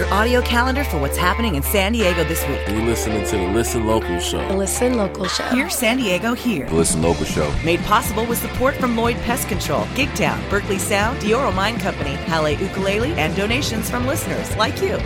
your audio calendar for what's happening in San Diego this week. You're listening to the Listen Local Show. The Listen Local Show. Here, San Diego here. The Listen Local Show. Made possible with support from Lloyd Pest Control, Gigtown, Berkeley Sound, Dioro Mine Company, Halle Ukulele, and donations from listeners like you.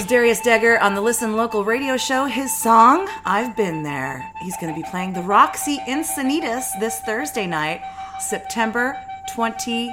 Was Darius Degger on the Listen Local radio show. His song, I've Been There. He's going to be playing the Roxy Encinitas this Thursday night, September 29th.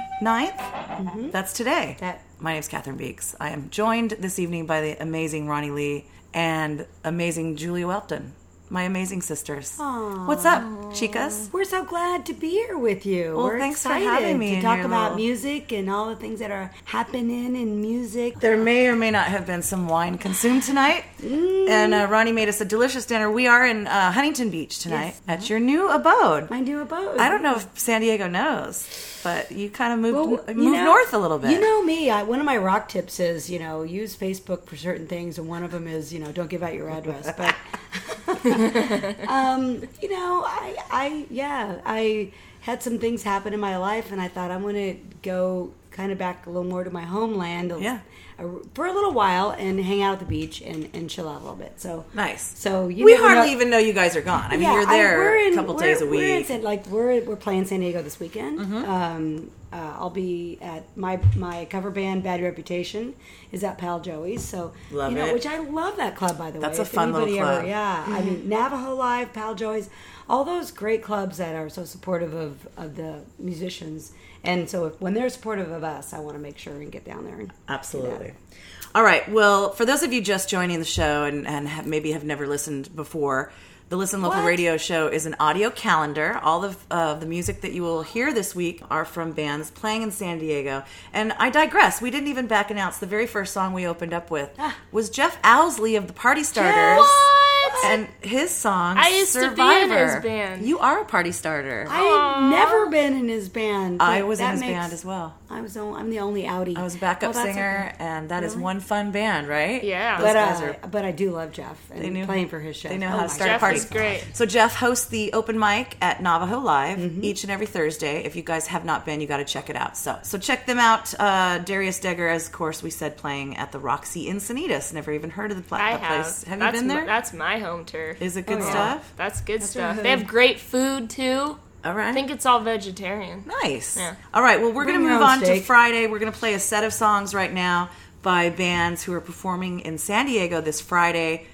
Mm-hmm. That's today. That- My name's Catherine Beeks. I am joined this evening by the amazing Ronnie Lee and amazing Julia Welton, my amazing sisters. What's up, chicas? We're so glad to be here with you. Well, We're thanks for having me to talk about little- music and all the things that are happening in music. There may or may not have been some wine consumed tonight. And uh, Ronnie made us a delicious dinner. We are in uh, Huntington Beach tonight Yes. at your new abode. My new abode. I don't know if San Diego knows, but you kind of moved, Well, moved know- north a little bit. You know me. I, one of my rock tips is, you know, use Facebook for certain things, and one of them is, you know, don't give out your address. But, um, you know, I, I, yeah, I had some things happen in my life, and I thought I'm going to go kind of back a little more to my homeland. Yeah. For a little while and hang out at the beach and, and chill out a little bit. So nice. So you we hardly know- even know you guys are gone. I mean, Yeah, you're there we're in- a couple days a We're in week. San, like we're we're playing San Diego this weekend. Mm-hmm. Um, uh, I'll be at my my cover band Bad Reputation is at Pal Joey's. So Love you know, it. which I love that club by the That's way. a fun little anybody club. yeah, I mean Navajo Live, Pal Joey's, all those great clubs that are so supportive of of the musicians. And so if, when they're supportive of us, I want to make sure and get down there and Absolutely. All right. Well, for those of you just joining the show and, and have, maybe have never listened before, the Listen Local What? Radio Show is an audio calendar. All of uh, the music that you will hear this week are from bands playing in San Diego. And I digress. We didn't even back announce the very first song we opened up with Ah. was Jeff Owsley of the Party Starters. What? And his song I used to be in Survivor. his band. You are a party starter. I've never been in his band. I was in his makes- band as well. I was. the- I'm the only outie. I was a backup Well, singer, okay. and that is Really? one fun band, right? Yeah. Those But uh, are but I do love Jeff and They knew- playing for his show. They know Oh how to start God. a party. is great. So Jeff hosts the open mic at Navajo Live Mm-hmm. each and every Thursday. If you guys have not been, you got to check it out. So so check them out. Uh, Darius Degger, as of course we said, playing at the Roxy Encinitas. Never even heard of the, pla- I the have. place. Have that's you been there? My, that's my home turf. Is it oh, good Oh, yeah. stuff? That's good your stuff. hood. They have great food too. All right. I think it's all vegetarian. Nice. Yeah. All right. Well, we're going to move own on to. Friday. We're going to play a set of songs right now by bands who are performing in San Diego this Friday.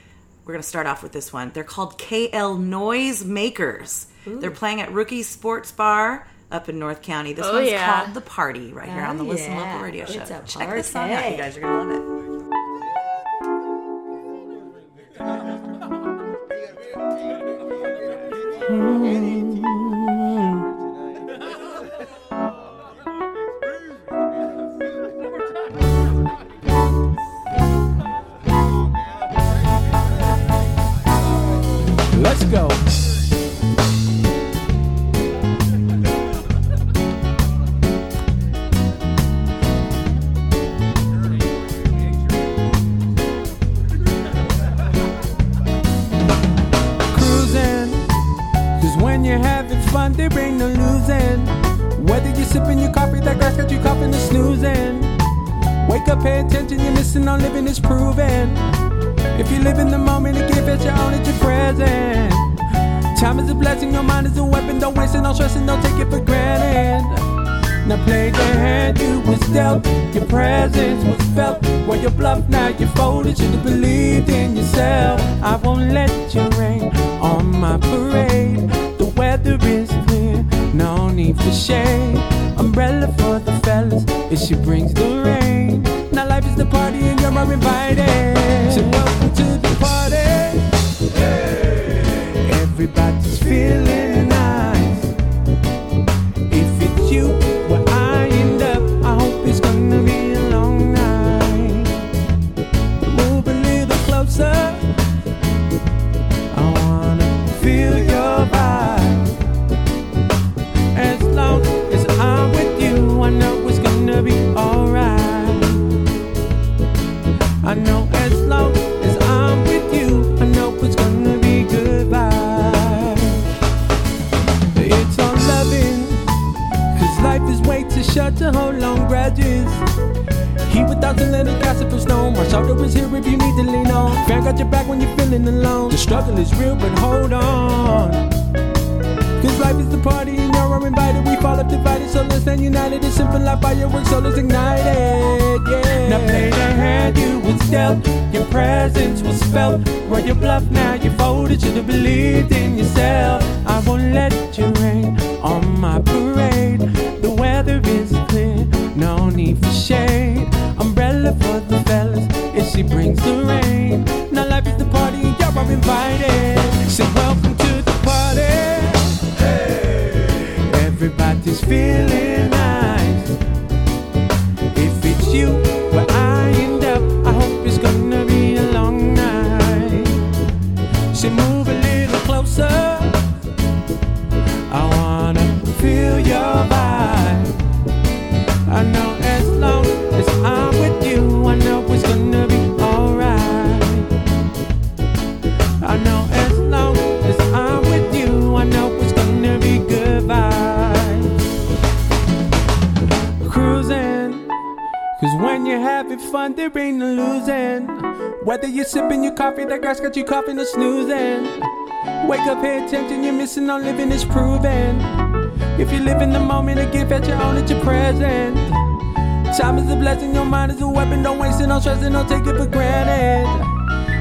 We're going to start off with this one. They're called KL Noise Makers. They're playing at Rookie Sports Bar up in North County. This Oh, one's yeah. called The Party right here Oh, on the oh, Listen. Local Radio Show. It's a Check this song out, you guys. You're going to love it. Let's go. Fun, there ain't no losing. Whether you're sipping your coffee, that girl got you coughing and snoozing. Wake up, pay attention, you're missing on living is proven. If you live in the moment and give it your own, it's your present. Time is a blessing, your mind is a weapon. Don't waste it, no it, don't take it for granted. Now play the hand you was dealt. Your presence was felt. When you bluff, now you folded. Should've believed in yourself. I won't let you rain on my parade. The weather is clear, no need for shade. Umbrella for the fellas if she brings the rain. Now life is the party and you're invited. So welcome to the party. Everybody's felt. You bluff now, you folded. Should have believed in yourself. I won't let you rain on my parade. The weather is clear, no need for shade. Umbrella for the fellas if she brings the rain. Now life is the party, y'all are invited. Say welcome to the party. Hey, Everybody's feeling grass got you coughing or snoozing. Wake up, pay attention, you're missing on living is proven. If you live in the moment, a gift at your own, at your present. Time is a blessing, your mind is a weapon. Don't waste it on stressing, don't take it for granted.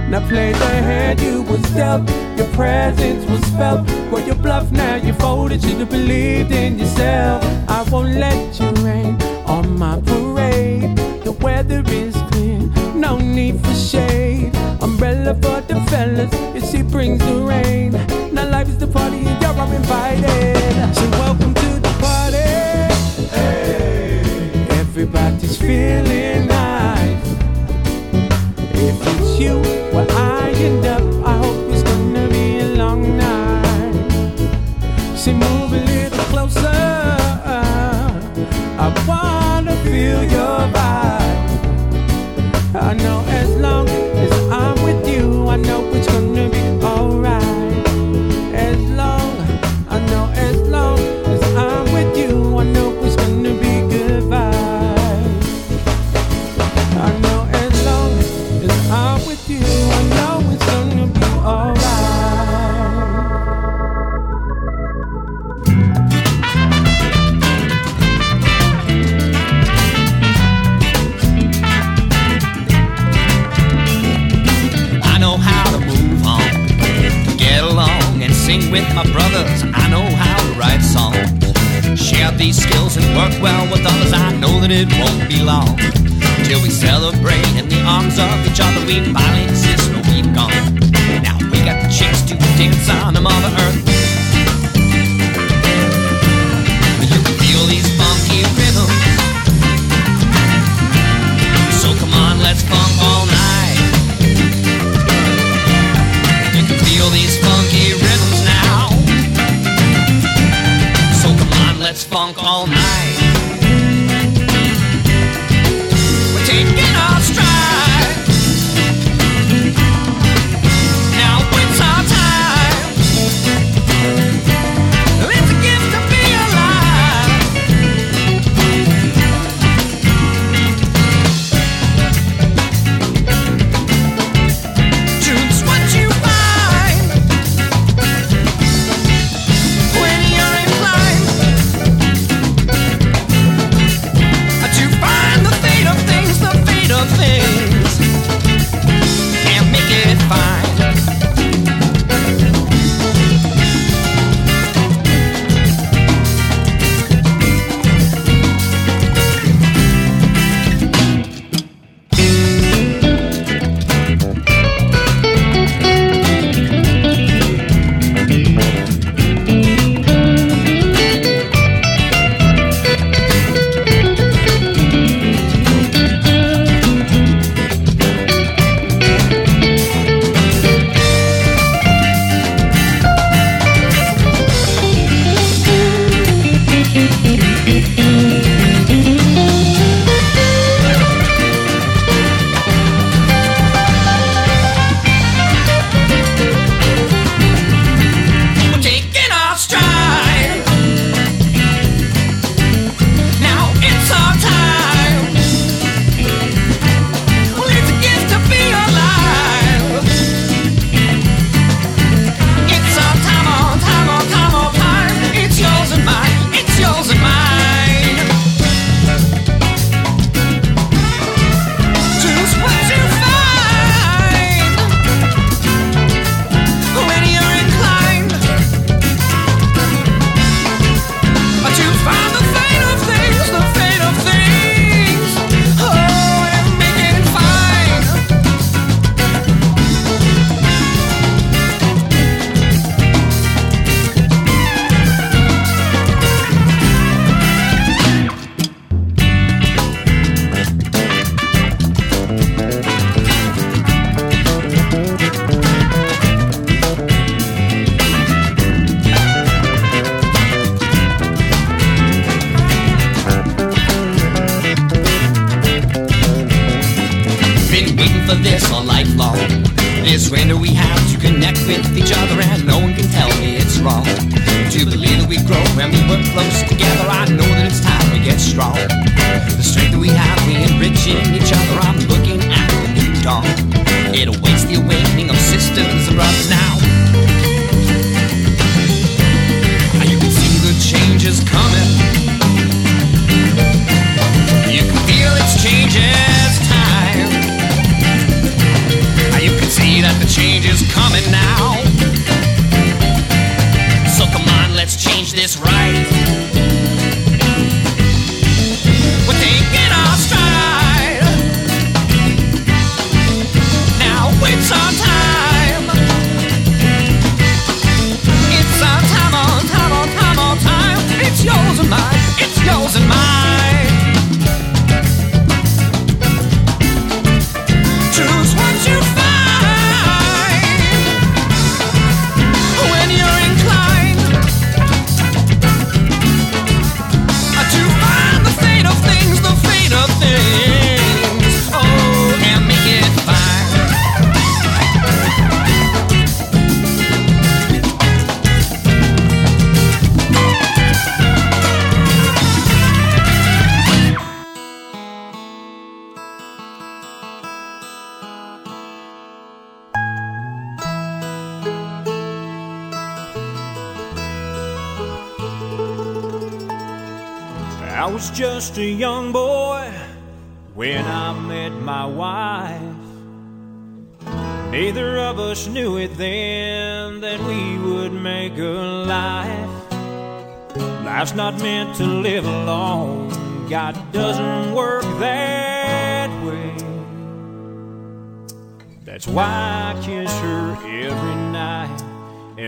Now play the hand you was dealt. Your presence was felt. Where you bluff now, you folded. Should have believed in yourself. I won't let you rain on my parade. The weather is clear, no need for shade. Umbrella for the fellas if she brings the rain. Now life is the party and you're all invited. So welcome to the party. Everybody's feeling nice. If it's you, where I end up, I hope it's gonna be a long night. So move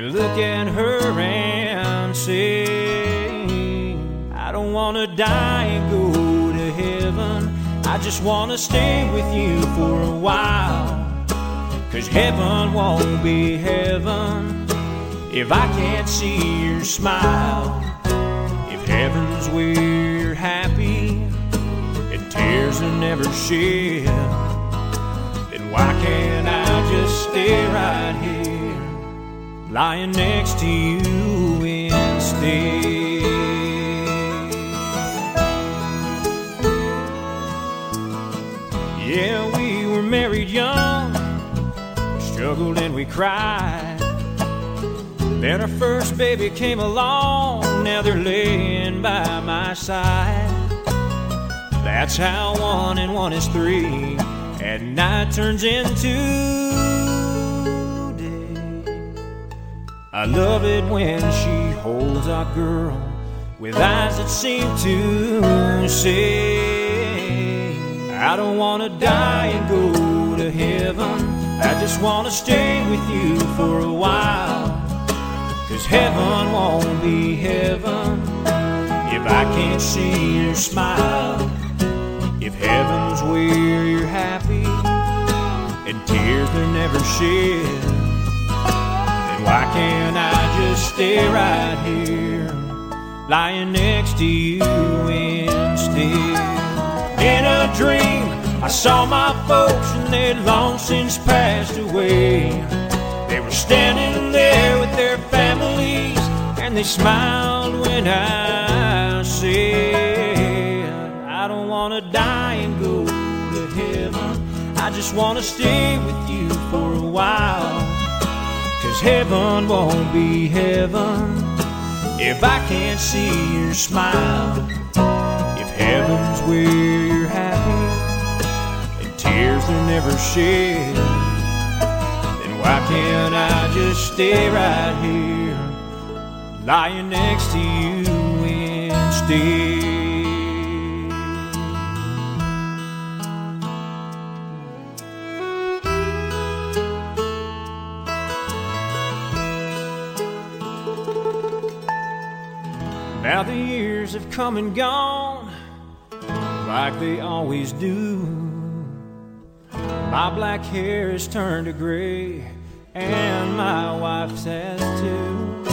look at her and say, I don't wanna die and go to heaven. I just wanna stay with you for a while. Cause heaven won't be heaven if I can't see your smile. If heaven's where you're happy and tears are never shed, then why can't I just stay right here, lying next to you instead? Yeah, we were married young, struggled and we cried. Then our first baby came along, now they're laying by my side. That's how one and one is three, and night turns into I love it when she holds our girl with eyes that seem to say, I don't wanna die and go to heaven. I just wanna stay with you for a while. Cause heaven won't be heaven if I can't see your smile. If heaven's where you're happy and tears are never shed, why can't I just stay right here, lying next to you instead? In a dream, I saw my folks and they'd long since passed away. They were standing there with their families and they smiled when I said, I don't want to die and go to heaven. I just want to stay with you for a while. Cause heaven won't be heaven if I can't see your smile. If heaven's where you're happy and tears are never shed, then why can't I just stay right here, lying next to you instead? Now the years have come and gone like they always do. My black hair has turned to gray, and my wife's has too.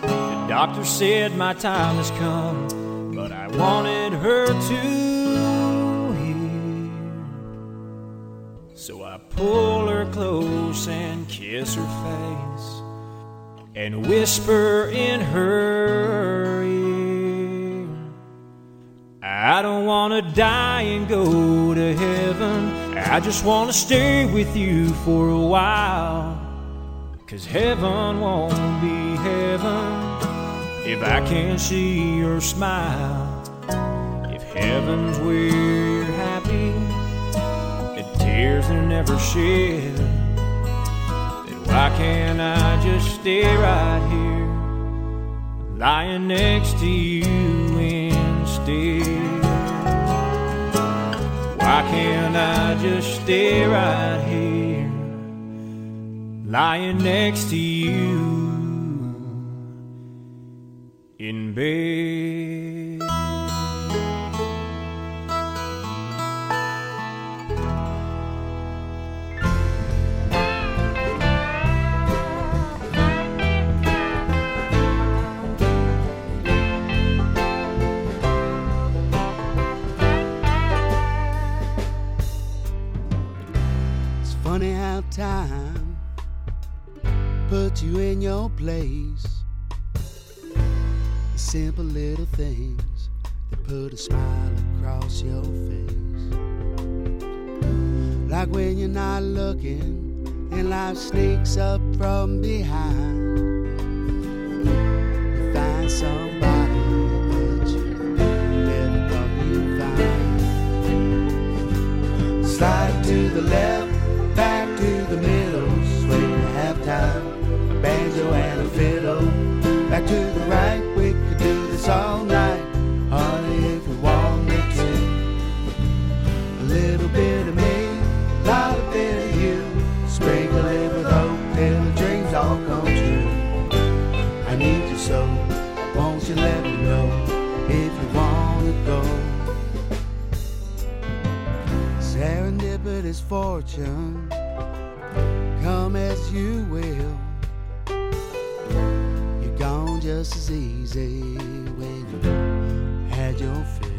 The doctor said my time has come, but I wanted her to hear. So I pull her close and kiss her face and whisper in her ear. I don't wanna die and go to heaven. I just wanna stay with you for a while. Cause heaven won't be heaven if I can't see your smile. If heaven's where you're happy, and tears are never shed, why can't I just stay right here, lying next to you instead? Why can't I just stay right here, lying next to you in bed? Time puts you in your place. The simple little things that put a smile across your face. Like when you're not looking and life sneaks up from behind. You find somebody that you never thought you'd find. Slide to the left, to the middle, swing halftime, banjo and a fiddle. Back to the right, we could do this all night, honey, if you want me to. A little bit of me, a lot of bit of you, sprinkle it with hope till the dreams all come true. I need you so, won't you let me know if you wanna go? serendipitous fortune come as you will. You're gone just as easy when you had your fill.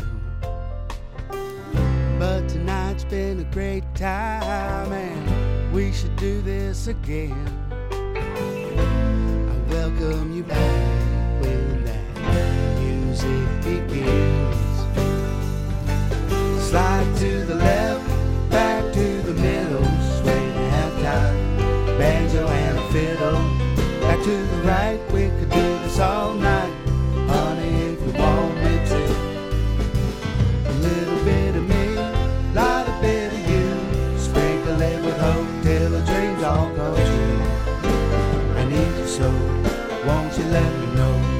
But tonight's been a great time and we should do this again. I welcome you back when that music begins. Slide to the left, to the right, we could do this all night, honey, if you want me to. A little bit of me, a lot of bit of you, sprinkle it with hope till the dreams all come true. I need you so, won't you let me know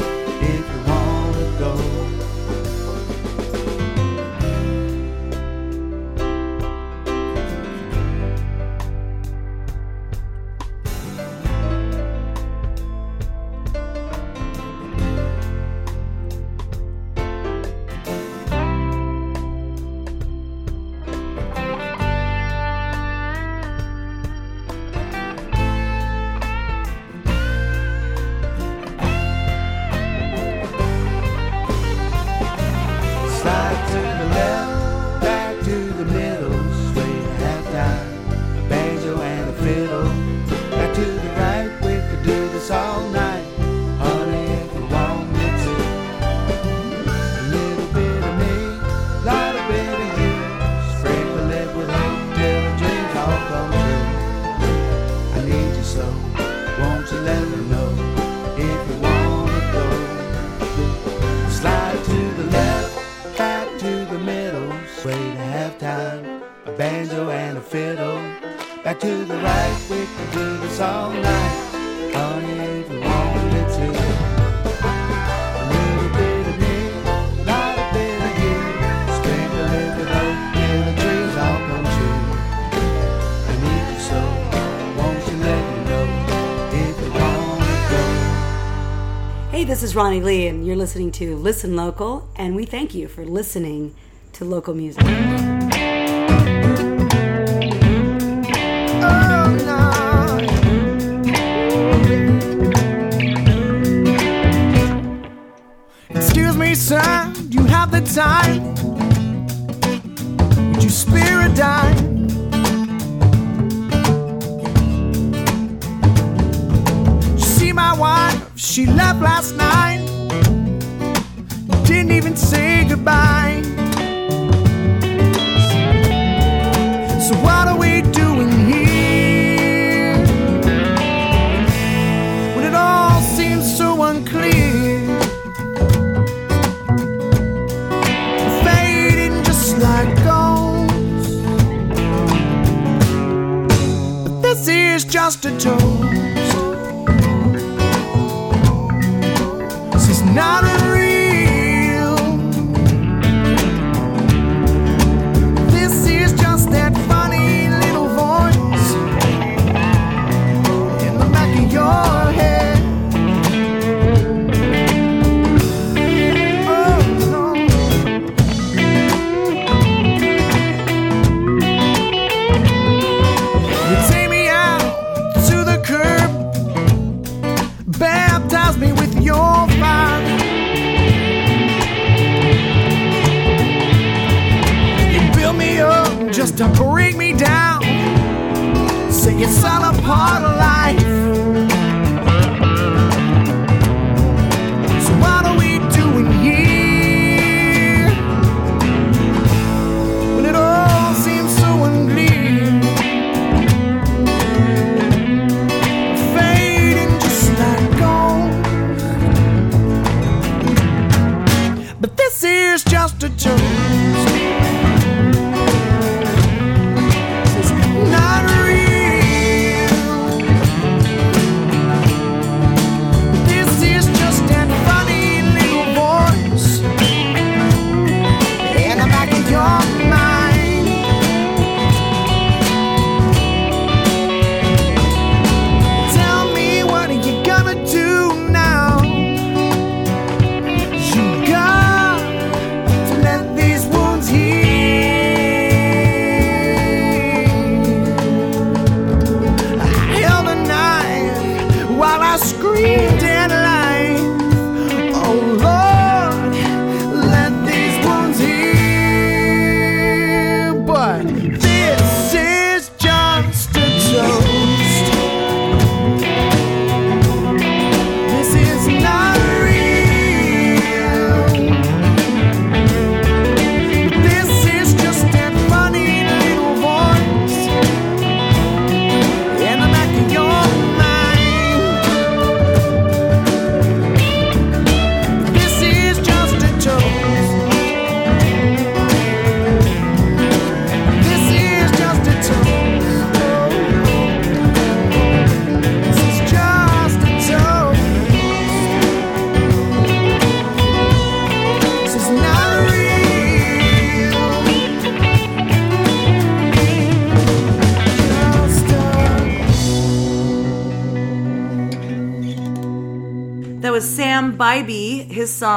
this is Ronnie Lee, and you're listening to Listen Local, and we thank you for listening to local music. Excuse me, sir, do you have the time? It's all a part of life.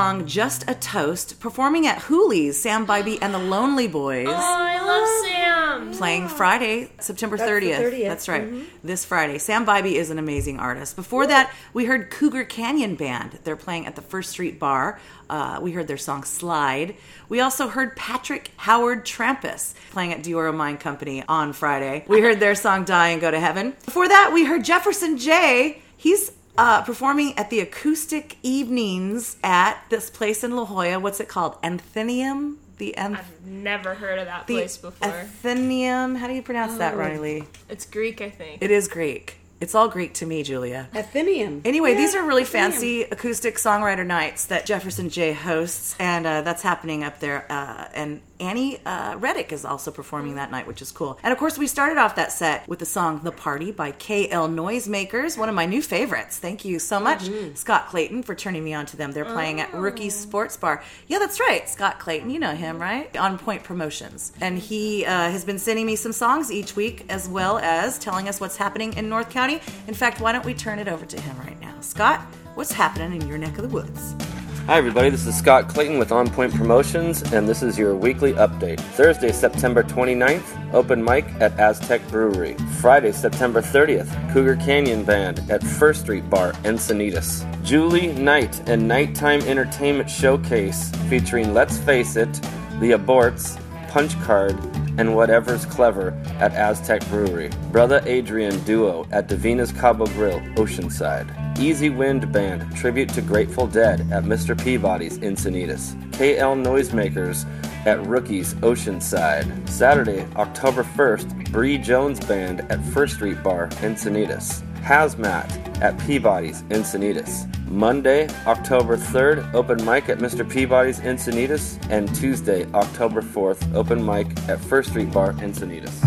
Song Just a Toast, performing at Hooley's. Sam Bybee and the Lonely Boys. Oh, I love Sam. Playing Friday, September That's 30th. 30th. That's right. This Friday. Sam Bybee is an amazing artist. Before that, we heard Cougar Canyon Band. They're playing at the First Street Bar. Uh, we heard their song Slide. We also heard Patrick Howard Trampus playing at Diora Mine Company on Friday. We heard their song Die and Go to Heaven. Before that, we heard Jefferson J. He's uh, performing at the acoustic evenings at this place in La Jolla. What's it called? Anthenium? The Anth- I've never heard of that the place before. Athenaeum. How do you pronounce that, Riley? It's Greek, I think. It is Greek. It's all Greek to me, Julia. Athenaeum. Anyway, these are really Athenaeum. fancy acoustic songwriter nights that Jefferson J hosts, and uh, that's happening up there. Uh, and Annie uh, Reddick is also performing that night, which is cool. And of course, we started off that set with the song "The Party" by KL Noisemakers, one of my new favorites. Thank you so much, Mm-hmm. Scott Clayton, for turning me on to them. They're playing at Rookie Sports Bar. Yeah, that's right, Scott Clayton. You know him, right? On Point Promotions, and he uh, has been sending me some songs each week, as well as telling us what's happening in North County. In fact, why don't we turn it over to him right now, Scott? What's happening in your neck of the woods? Hi, everybody. This is Scott Clayton with On Point Promotions, and this is your weekly update. Thursday, September 29th, open mic at Aztec Brewery. Friday, September 30th, Cougar Canyon Band at First Street Bar, Encinitas. Julie Night and Nighttime Entertainment Showcase featuring Let's Face It, The Aborts, Punch Card, and Whatever's Clever at Aztec Brewery. Brother Adrian Duo at Davina's Cabo Grill, Oceanside. Easy Wind Band tribute to Grateful Dead at Mr. Peabody's Encinitas. KL Noisemakers at Rookies Oceanside. Saturday, October 1st, Bree Jones Band at First Street Bar, Encinitas. Hazmat at Peabody's Encinitas. Monday, October 3rd, open mic at Mr. Peabody's Encinitas. And Tuesday, October 4th, open mic at First Street Bar, Encinitas.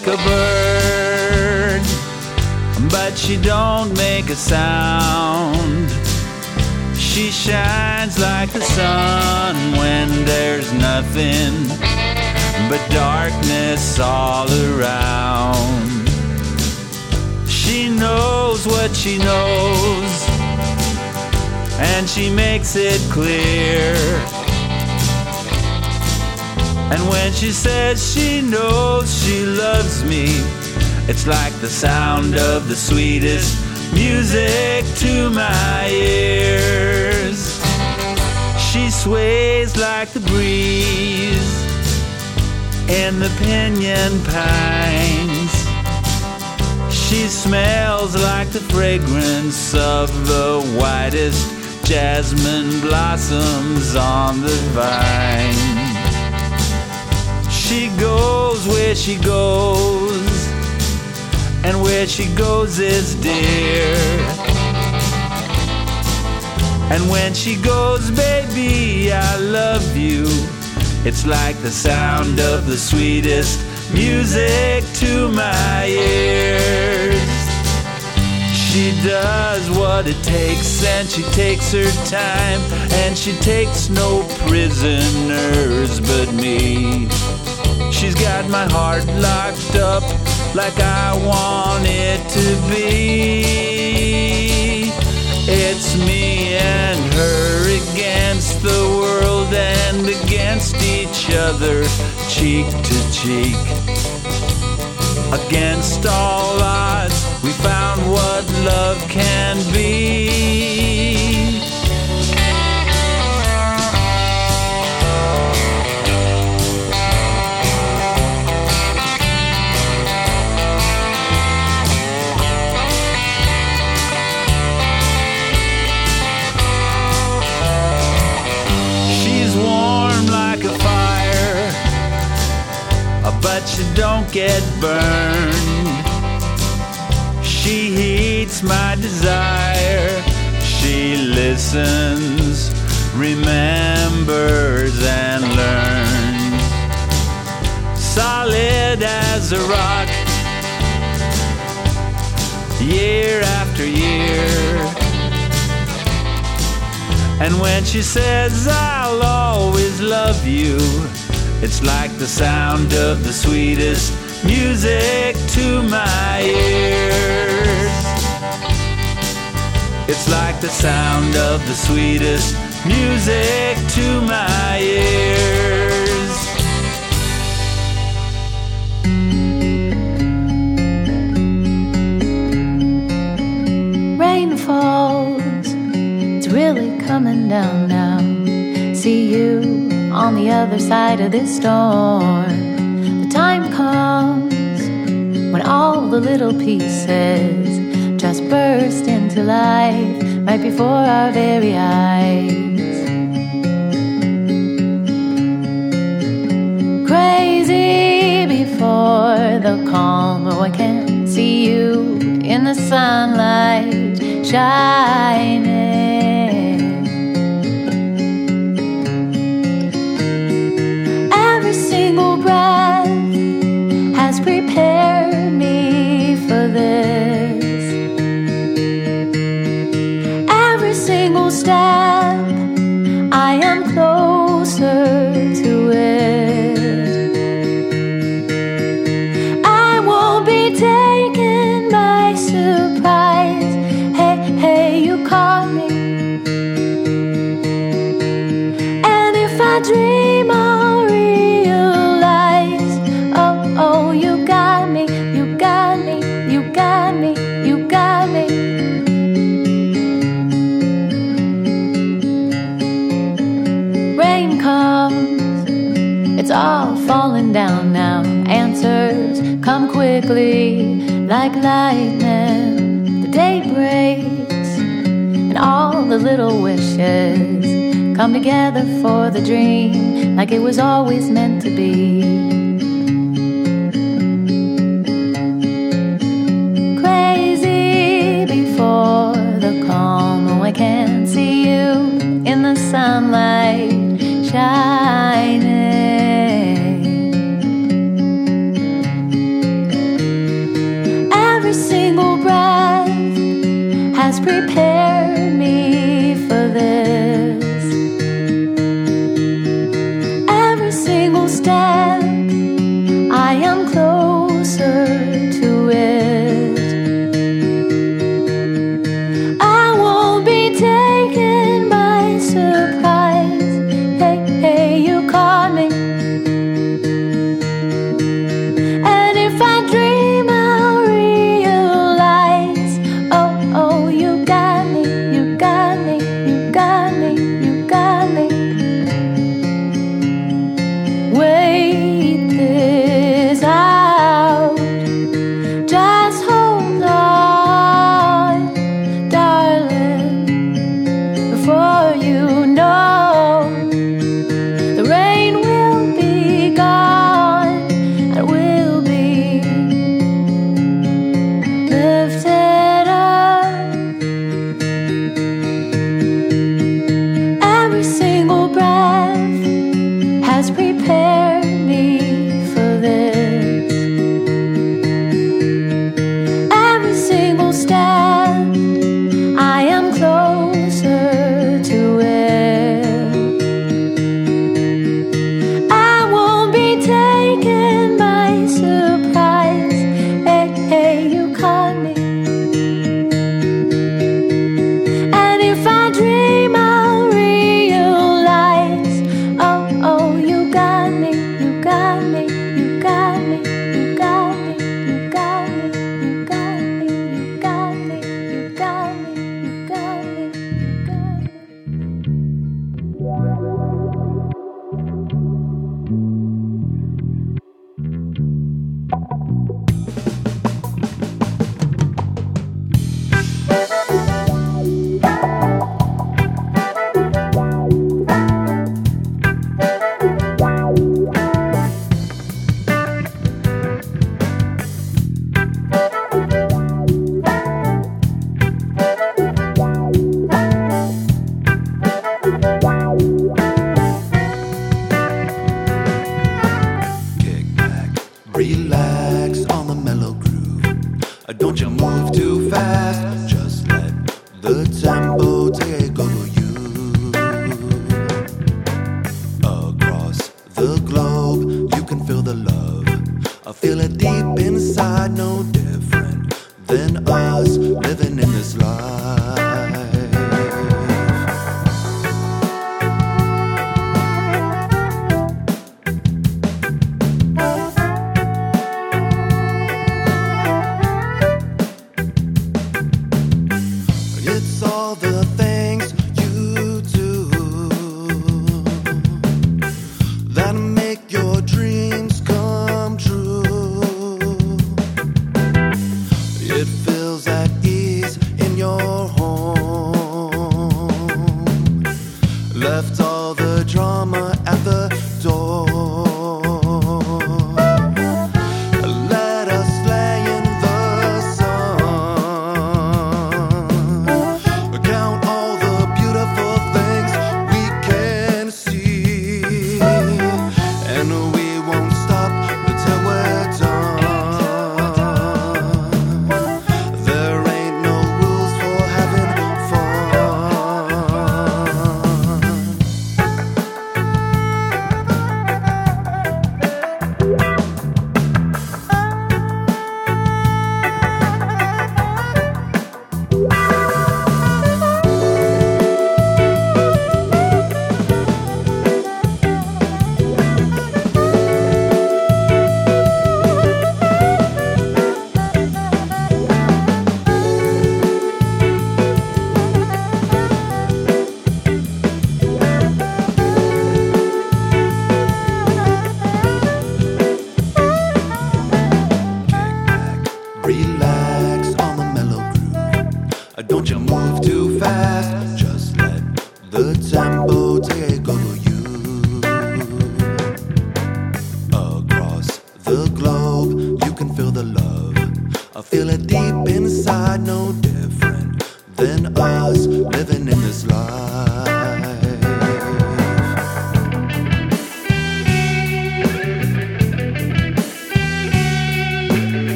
Like a bird, but she don't make a sound. She shines like the sun when there's nothing but darkness all around. She knows what she knows, and she makes it clear. And when she says she knows she loves me, it's like the sound of the sweetest music to my ears. She sways like the breeze in the pinyon pines. She smells like the fragrance of the whitest jasmine blossoms on the vine. She goes where she goes, and where she goes is dear. And when she goes, baby, I love you. It's like the sound of the sweetest music to my ears. She does what it takes, and she takes her time, and she takes no prisoners but me. She's got my heart locked up like I want it to be. It's me and her against the world and against each other, cheek to cheek. Against all odds, we found what love can be. Don't get burned. She heeds my desire. She listens remembers and learns. Solid as a rock, year after year. And when she says, I'll always love you, it's like the sound of the sweetest music to my ears. It's like the sound of the sweetest music to my ears. Rain falls, it's really coming down on the other side of this storm. The time comes when all the little pieces just burst into life right before our very eyes. Crazy before the calm, oh, I can't see you in the sunlight shining. Single breath has prepared me for this. Every single step, quickly like lightning. The day breaks, and all the little wishes come together for the dream like it was always meant to be. Crazy before the calm, oh, I can't see you in the sunlight shining. Prepared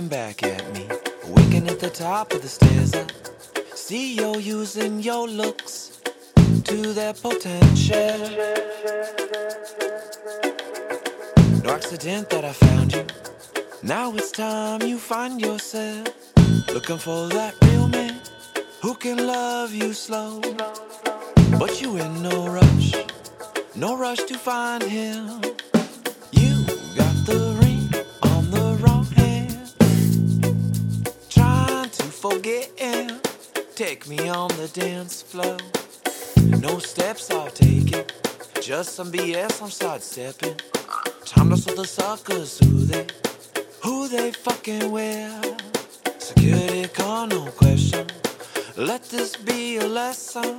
looking back at me. Winking at the top of the stairs, I see you using your looks to their potential. No accident that I found you. Now it's time you find yourself looking for that real man who can love you slow. But you in no rush, no rush to find him. Him. Take me on the dance floor. No steps I'll take it. Just some BS I'm sidestepping. Time to show the suckers who they, who they fucking with. Security call, no question. Let this be a lesson.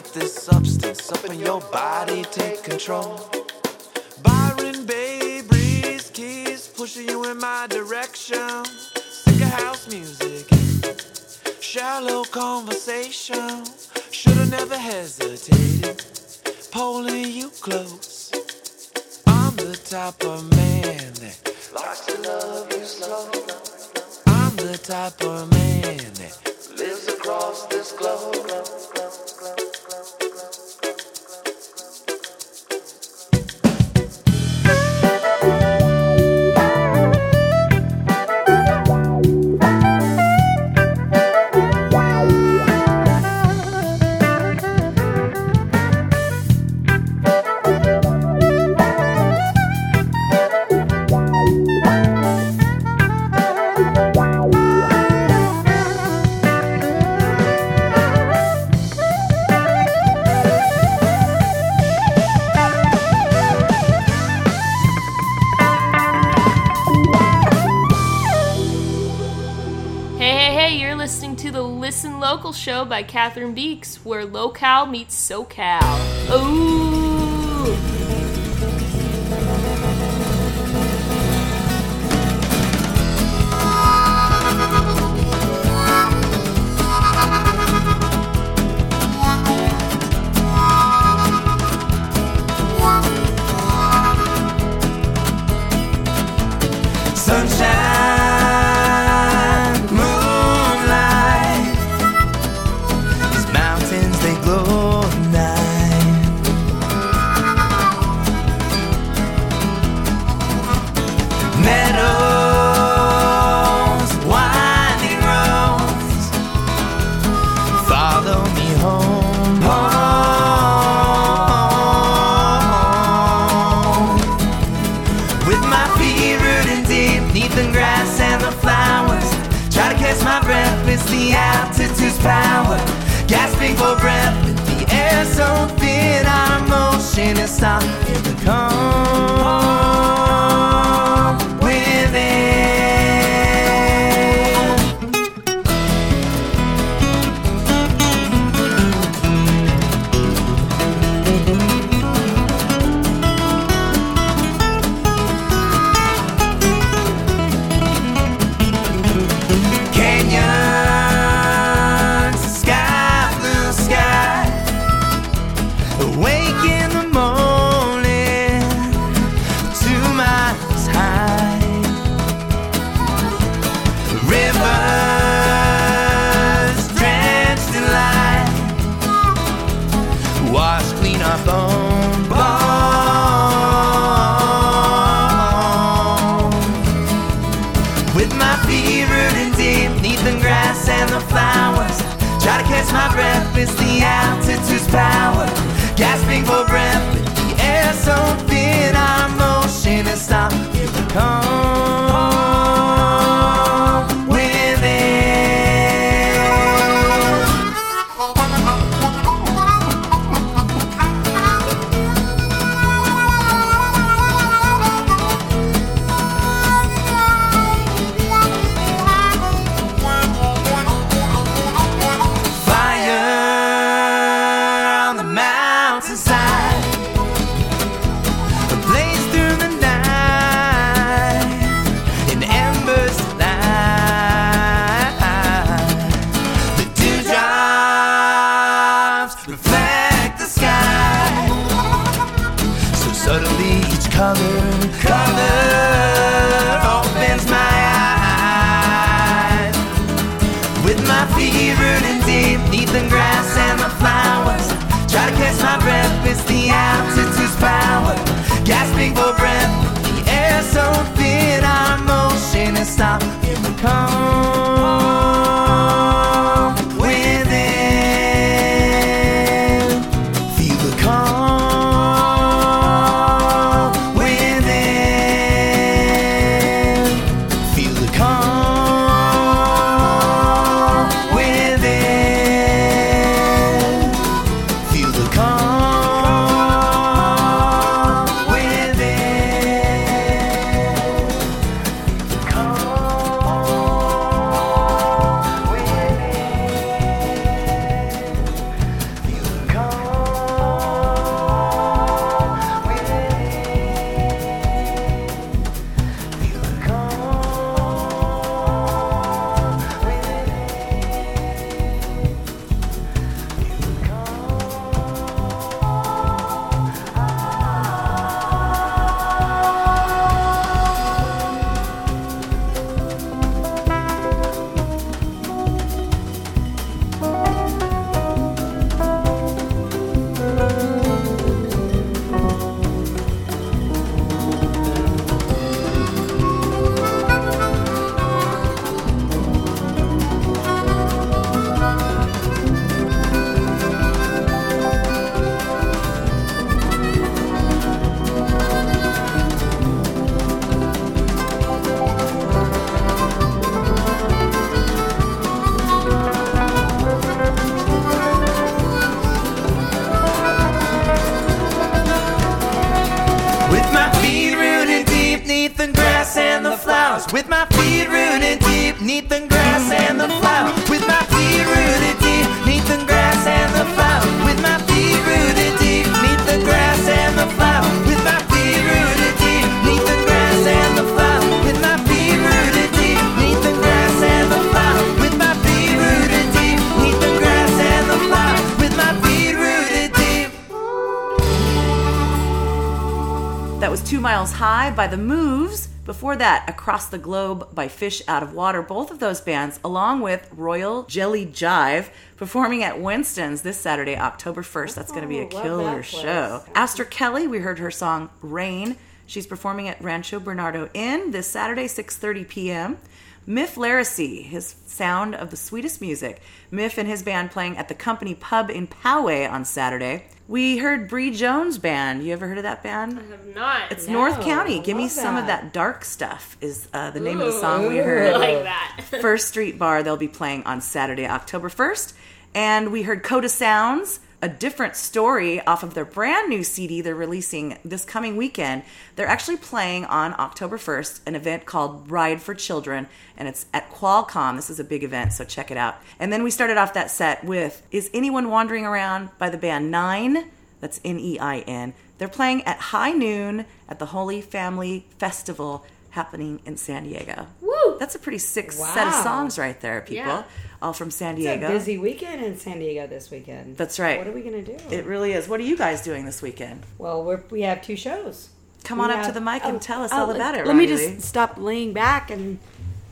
let this substance up in your body take control. Byron Bay breeze keys pushing you in my direction. Sick of house music, shallow conversation. Should've never hesitated. Pulling you close. I'm the type of man that likes to love you slow. I'm the type of man that lives across this globe. by Catherine Beeks, where locale meets SoCal. Ooh. air so thin, our motion is stop in the. Across the Globe by Fish Out of Water. Both of those bands, along with Royal Jelly Jive, performing at Winston's this Saturday, October 1st. That's going to be a Oh, killer show. Astra Kelly, we heard her song Rain. She's performing at Rancho Bernardo Inn this Saturday, 6.30 p.m. Miff Laracy, his sound of the sweetest music. Miff and his band playing at the Company Pub in Poway on Saturday. We heard Bree Jones Band. You ever heard of that band? I have not. It's North County. Give me some of that dark stuff. Is uh, the name of the song we Ooh, heard? I like that. First Street Bar. They'll be playing on Saturday, October first, and we heard Coda Sounds. A different story off of their brand new CD they're releasing this coming weekend. They're actually playing on October 1st an event called Ride for Children, and it's at Qualcomm. This is a big event, so check it out. And then we started off that set with Is Anyone Wandering Around by the band Nine. That's N E I N. They're playing at high noon at the Holy Family Festival happening in San Diego. Woo! That's a pretty sick set of songs right there, people. Yeah. All from San It's a Diego. busy weekend in San Diego this weekend. That's right. What are we gonna do? It really is. What are you guys doing this weekend? well, we're, we have two shows. Come We on up have- to the mic and oh, tell us oh, all let- about it. Let me just stop laying back and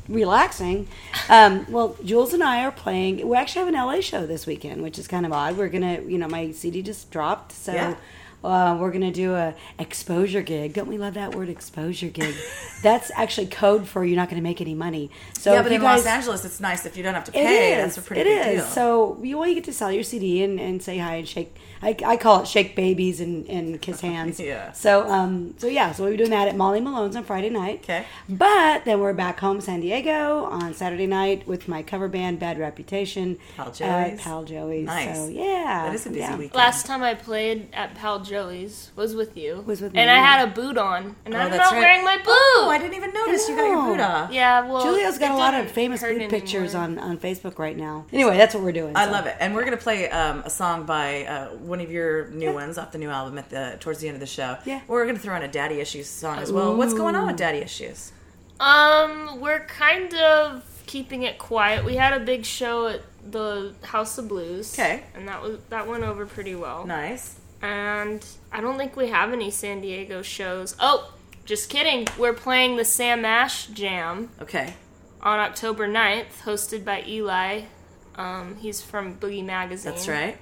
relaxing. Um, well, Jules and I are playing. We actually have an LA show this weekend, which is kind of odd. We're gonna, you know, my CD just dropped, so. Yeah. Uh, we're gonna do a exposure gig. Don't we love that word, exposure gig? That's actually code for you're not gonna make any money. So yeah, but you in guys, Los Angeles, it's nice if you don't have to pay. It is. That's a pretty it big is. deal. So you well, you get to sell your CD and, and say hi and shake. I, I call it shake babies and, and kiss hands. Yeah. So um so yeah so we'll be doing that at Molly Malone's on Friday night. Okay. But then we're back home San Diego on Saturday night with my cover band Bad Reputation. Pal at Joey's. Pal Joey's. Nice. So yeah. That is a busy yeah. weekend. Last time I played at Pal Joey's was with you. Was with me. and I had a boot on, and Oh, I'm that's not right. wearing my boot. Oh, I didn't even notice you got your boot off. Yeah, well, Julio's got it a lot of didn't famous hurt boot pictures on, on Facebook right now. Anyway, that's what we're doing. I so. love it, and we're gonna play um, a song by uh, one of your new ones off the new album at the towards the end of the show. Yeah. we're gonna throw in a Daddy Issues song as well. What's going on with Daddy Issues? Um, we're kind of keeping it quiet. We had a big show at the House of Blues. 'Kay. And that was that went over pretty well. Nice. And I don't think we have any San Diego shows. Oh, just kidding. We're playing the Sam Ash Jam Okay. on October 9th, hosted by Eli. Um, he's from Boogie Magazine. That's right.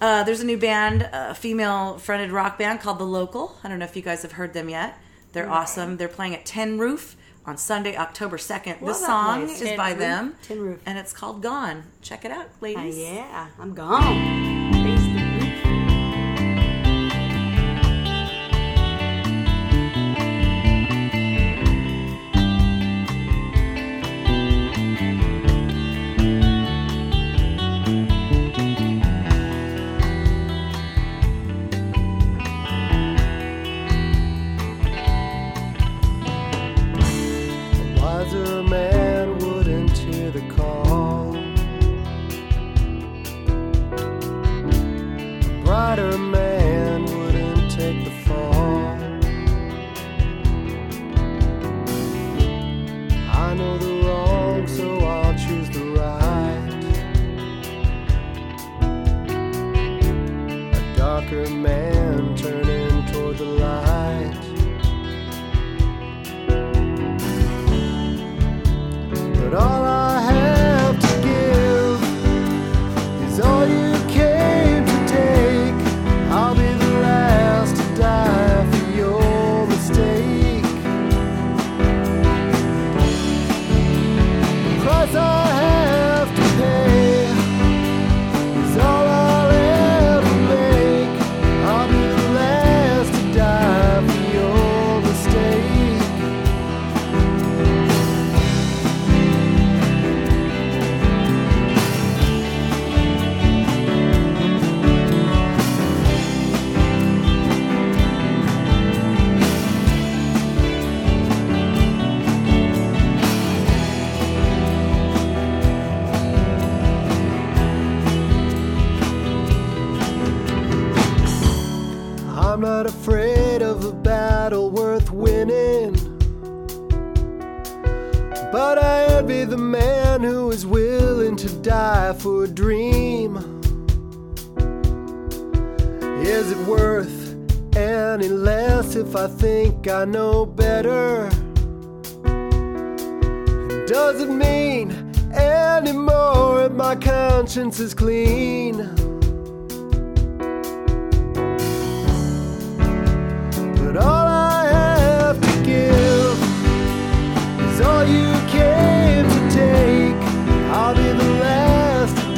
Uh, there's a new band, a female fronted rock band called The Local. I don't know if you guys have heard them yet. They're awesome. They're playing at Tin Roof on Sunday, October 2nd. Love this that song place. is Tin by Roof. them. Tin Roof. And it's called Gone. Check it out, Uh, ladies. yeah, I'm gone. Not afraid of a battle worth winning. But I envy the man who is willing to die for a dream. Is it worth any less if I think I know better? Does it mean any more if my conscience is clean?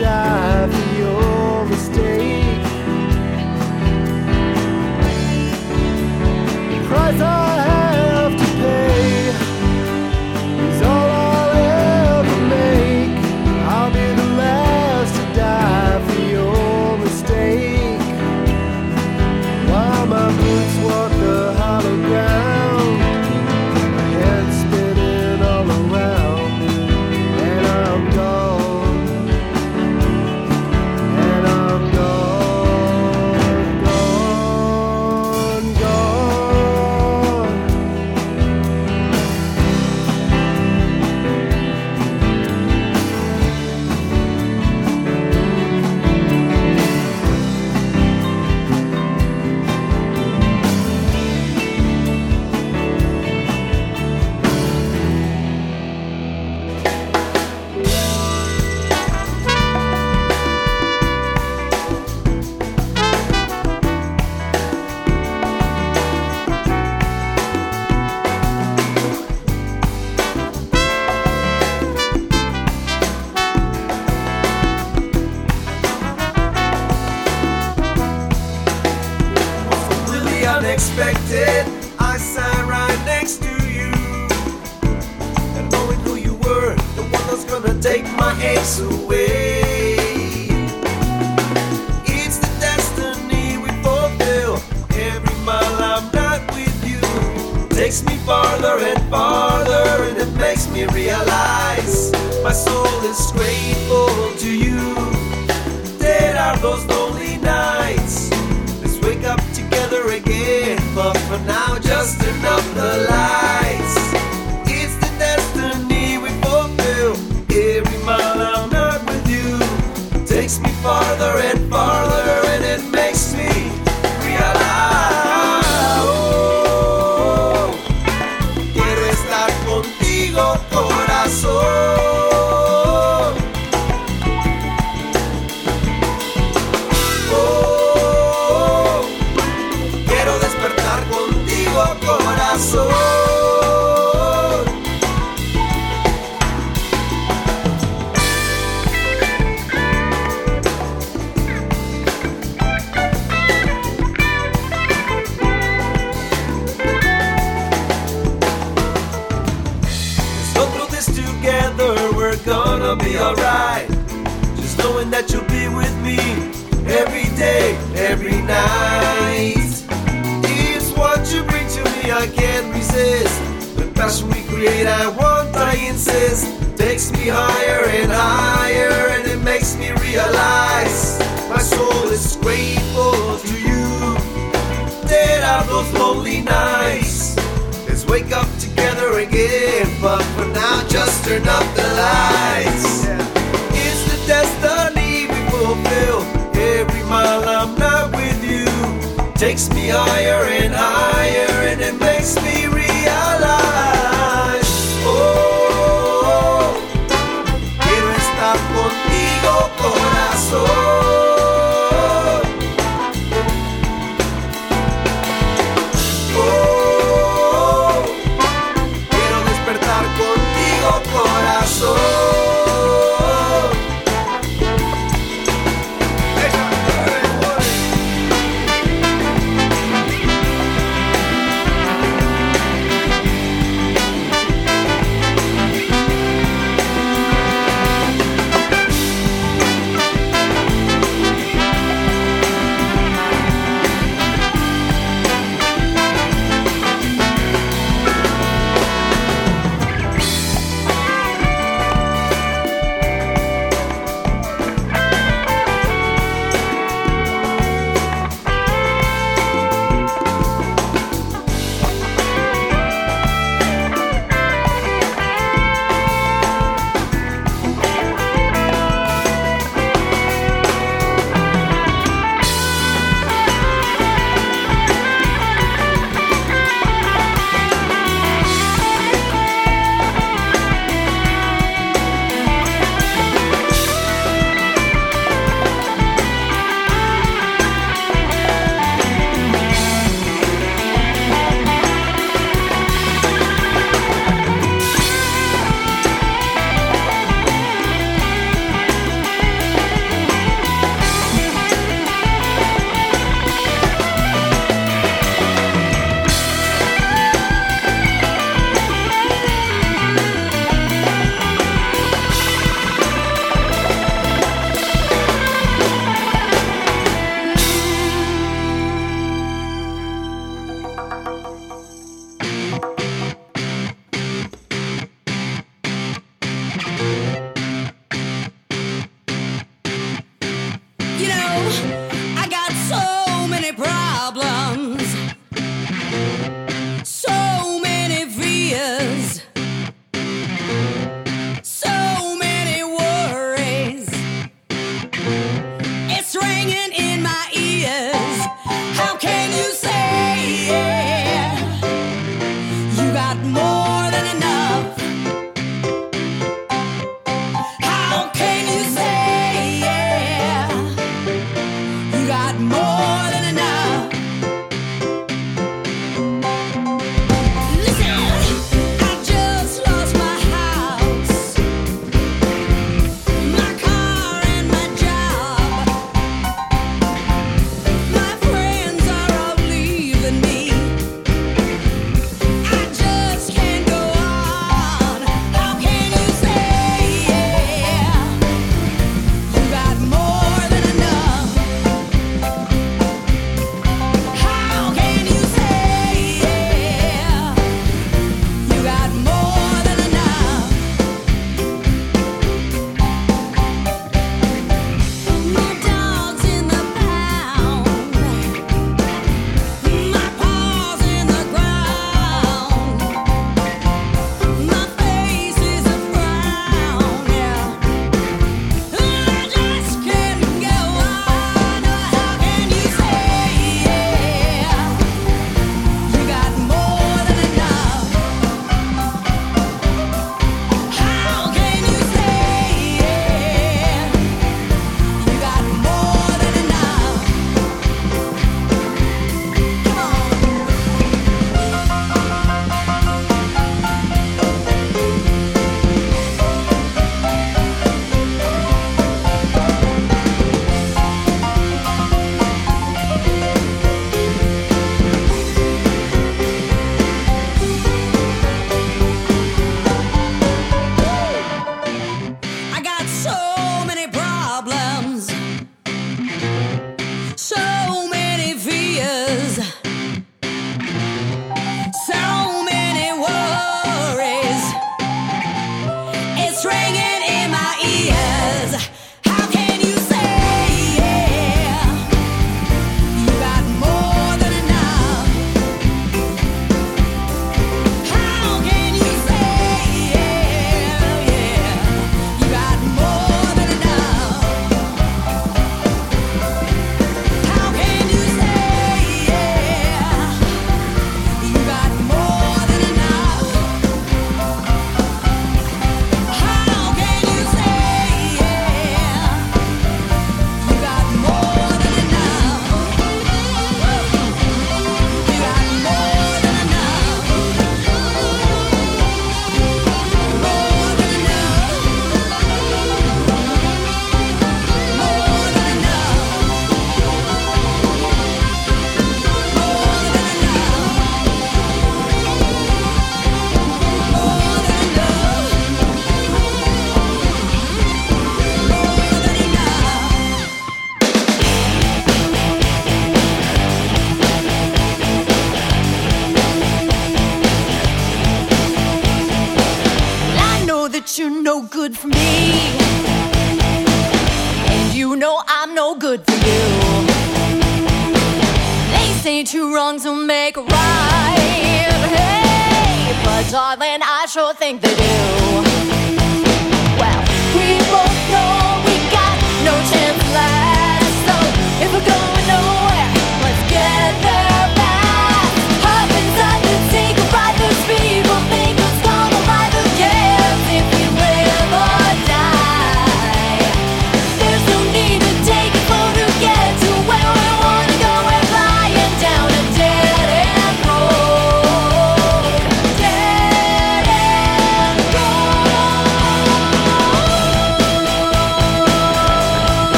Die takes me farther and farther, and it makes me realize my soul is grateful to you. Dead are those lonely nights. Let's wake up together again. But for now, just abraço. Me higher and higher, and it makes me realize my soul is grateful to you. Dead are those lonely nights. Let's wake up together again, but for now, just turn up the lights. It's the destiny we fulfill. Every mile I'm not with you takes me higher and higher, and it makes me realize. Corazón.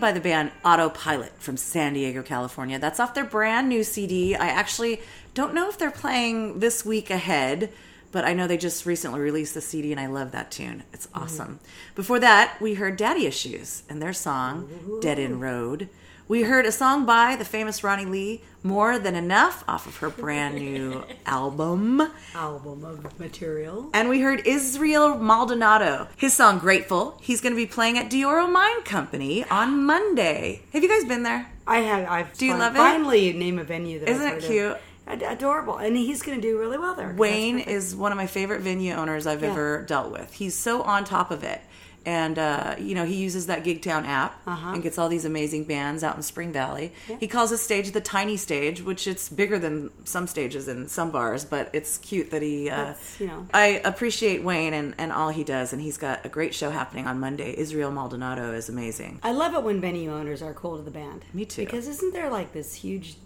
By the band Autopilot from San Diego, California. That's off their brand new CD. I actually don't know if they're playing this week ahead, but I know they just recently released the CD and I love that tune. It's awesome. Mm-hmm. Before that, we heard Daddy Issues and their song Dead End Road. We heard a song by the famous Ronnie Lee, More Than Enough, off of her brand new album. Album of material. And we heard Israel Maldonado, his song Grateful. He's going to be playing at Dioro Mine Company on Monday. Have you guys been there? I have. I've Do you fin- love it? Finally, name a venue that Isn't it cute? Of. Adorable, and he's going to do really well there. Wayne is one of my favorite venue owners I've Yeah. ever dealt with. He's so on top of it. And, uh, you know, he uses that Gigtown app Uh-huh. and gets all these amazing bands out in Spring Valley. Yeah. He calls his stage the Tiny Stage, which it's bigger than some stages in some bars, but it's cute that he. Uh, you know. I appreciate Wayne and, and all he does, and he's got a great show happening on Monday. Israel Maldonado is amazing. I love it when venue owners are cool to the band. Me too. Because isn't there like this huge,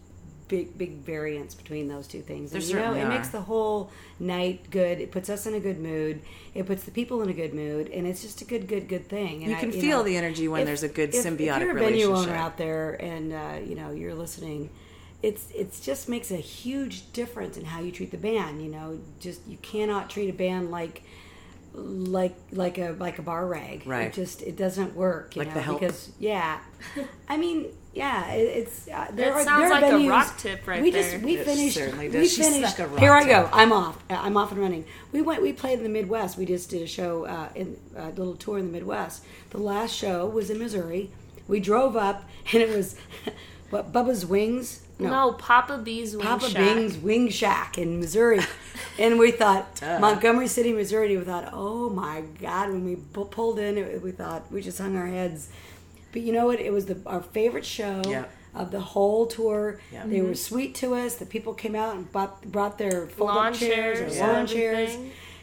big, big variance between those two things? There And, you know, it are. makes the whole night good. It puts us in a good mood. It puts the people in a good mood, and it's just a good, good, good thing. And You I- can feel know, the energy when there's a good if, symbiotic if you're a venue owner out there, and uh, you know you're listening. It's it's just makes a huge difference in how you treat the band. You know, just you cannot treat a band like like like a like a bar rag. Right. It just it doesn't work. You Like know, The Help? because yeah, I mean yeah, it, it's uh, there That are sounds there are like a rock tip right there. we there. Just, we It finished. certainly We does. She finished. stuck a rock Here I tip. go. I'm off. Uh, I'm off and running. We went. We played in the Midwest. We just did a show uh, in a little tour in the Midwest. The last show was in Missouri. We drove up and it was what Bubba's Wings. No, Papa B's Wing Papa Shack. Bing's Wing Shack in Missouri. and we thought, Montgomery City, Missouri, we thought, oh my God, when we pulled in, it, we thought, we just hung our heads. But you know what? It was the, our favorite show Yeah. of the whole tour. Yeah. They were sweet to us. The people came out and bought, brought their fold Lawn up chairs, chairs or and lawn chairs.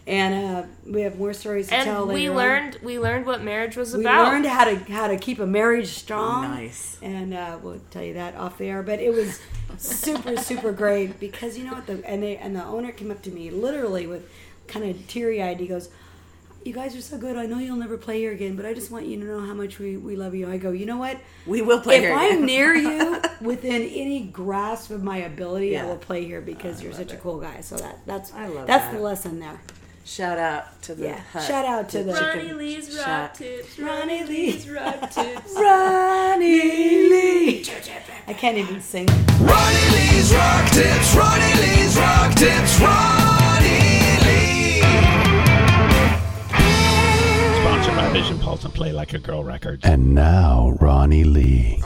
And uh, we have more stories to tell And we later on. learned we learned what marriage was We about. We learned how to how to keep a marriage strong. Nice. And uh, we'll tell you that off the air. But it was super super great because you know what the and they and the owner came up to me literally with kind of teary eyed. He goes. You guys are so good. I know you'll never play here again, but I just want you to know how much we, we love you. I go, you know what? We will play if here If I'm again." near you, within any grasp of my ability, Yeah. I will play here because you're such a cool guy. So that that's I love that's that. the lesson there. Shout out to the Yeah. hut. Shout out to the Ronnie Lee's rock Shot. tips. Ronnie Ronnie Lee's rock tips. Ronnie Lee. I can't even sing. Ronnie Lee's Rock Tips, Ronnie Lee's Rock Tips, Ronnie Sponsored by Vision Pulse and Play Like a Girl record. And now, Ronnie Lee.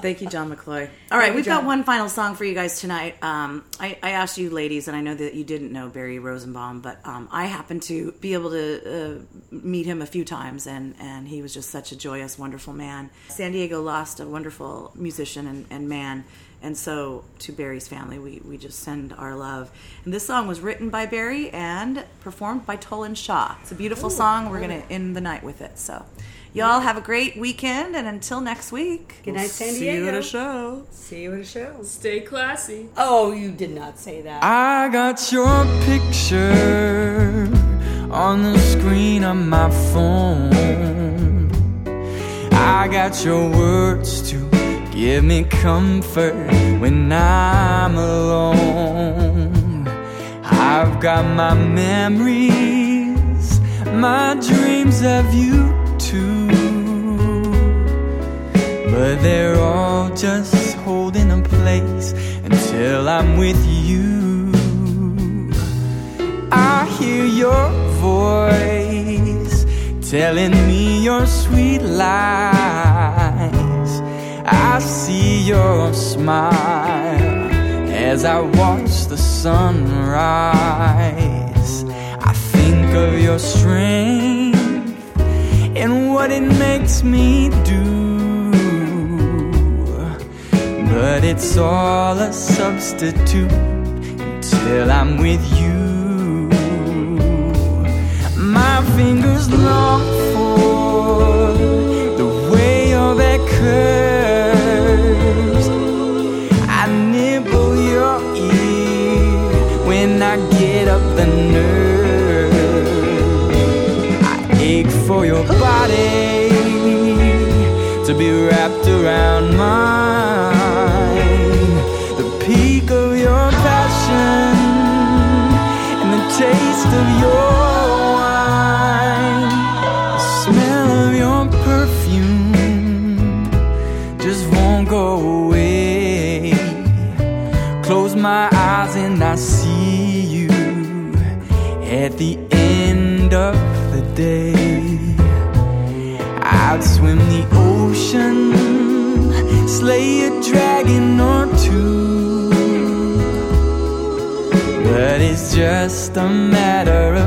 Thank you, John McCloy. All right, we've got one final song for you guys tonight. Um, I, I asked you ladies, and I know that you didn't know Barry Rosenbaum, but um, I happened to be able to uh, meet him a few times, and, and he was just such a joyous, wonderful man. San Diego lost a wonderful musician and, and man, and so to Barry's family, we, we just send our love. And this song was written by Barry and performed by Tolan Shaw. It's a beautiful song. We're going to end the night with it. So, y'all have a great weekend, and until next week, Good night, San Diego. See you at a show. See you at a show. Stay classy. Oh, you did not say that. I got your picture on the screen of my phone. I got your words to give me comfort when I'm alone. I've got my memories, my dreams of you too. But they're all just holding a place until I'm with you. I hear your voice telling me your sweet lies. I see your smile as I watch the sunrise. I think of your strength and what it makes me do. But it's all a substitute until I'm with you. My fingers long just a matter of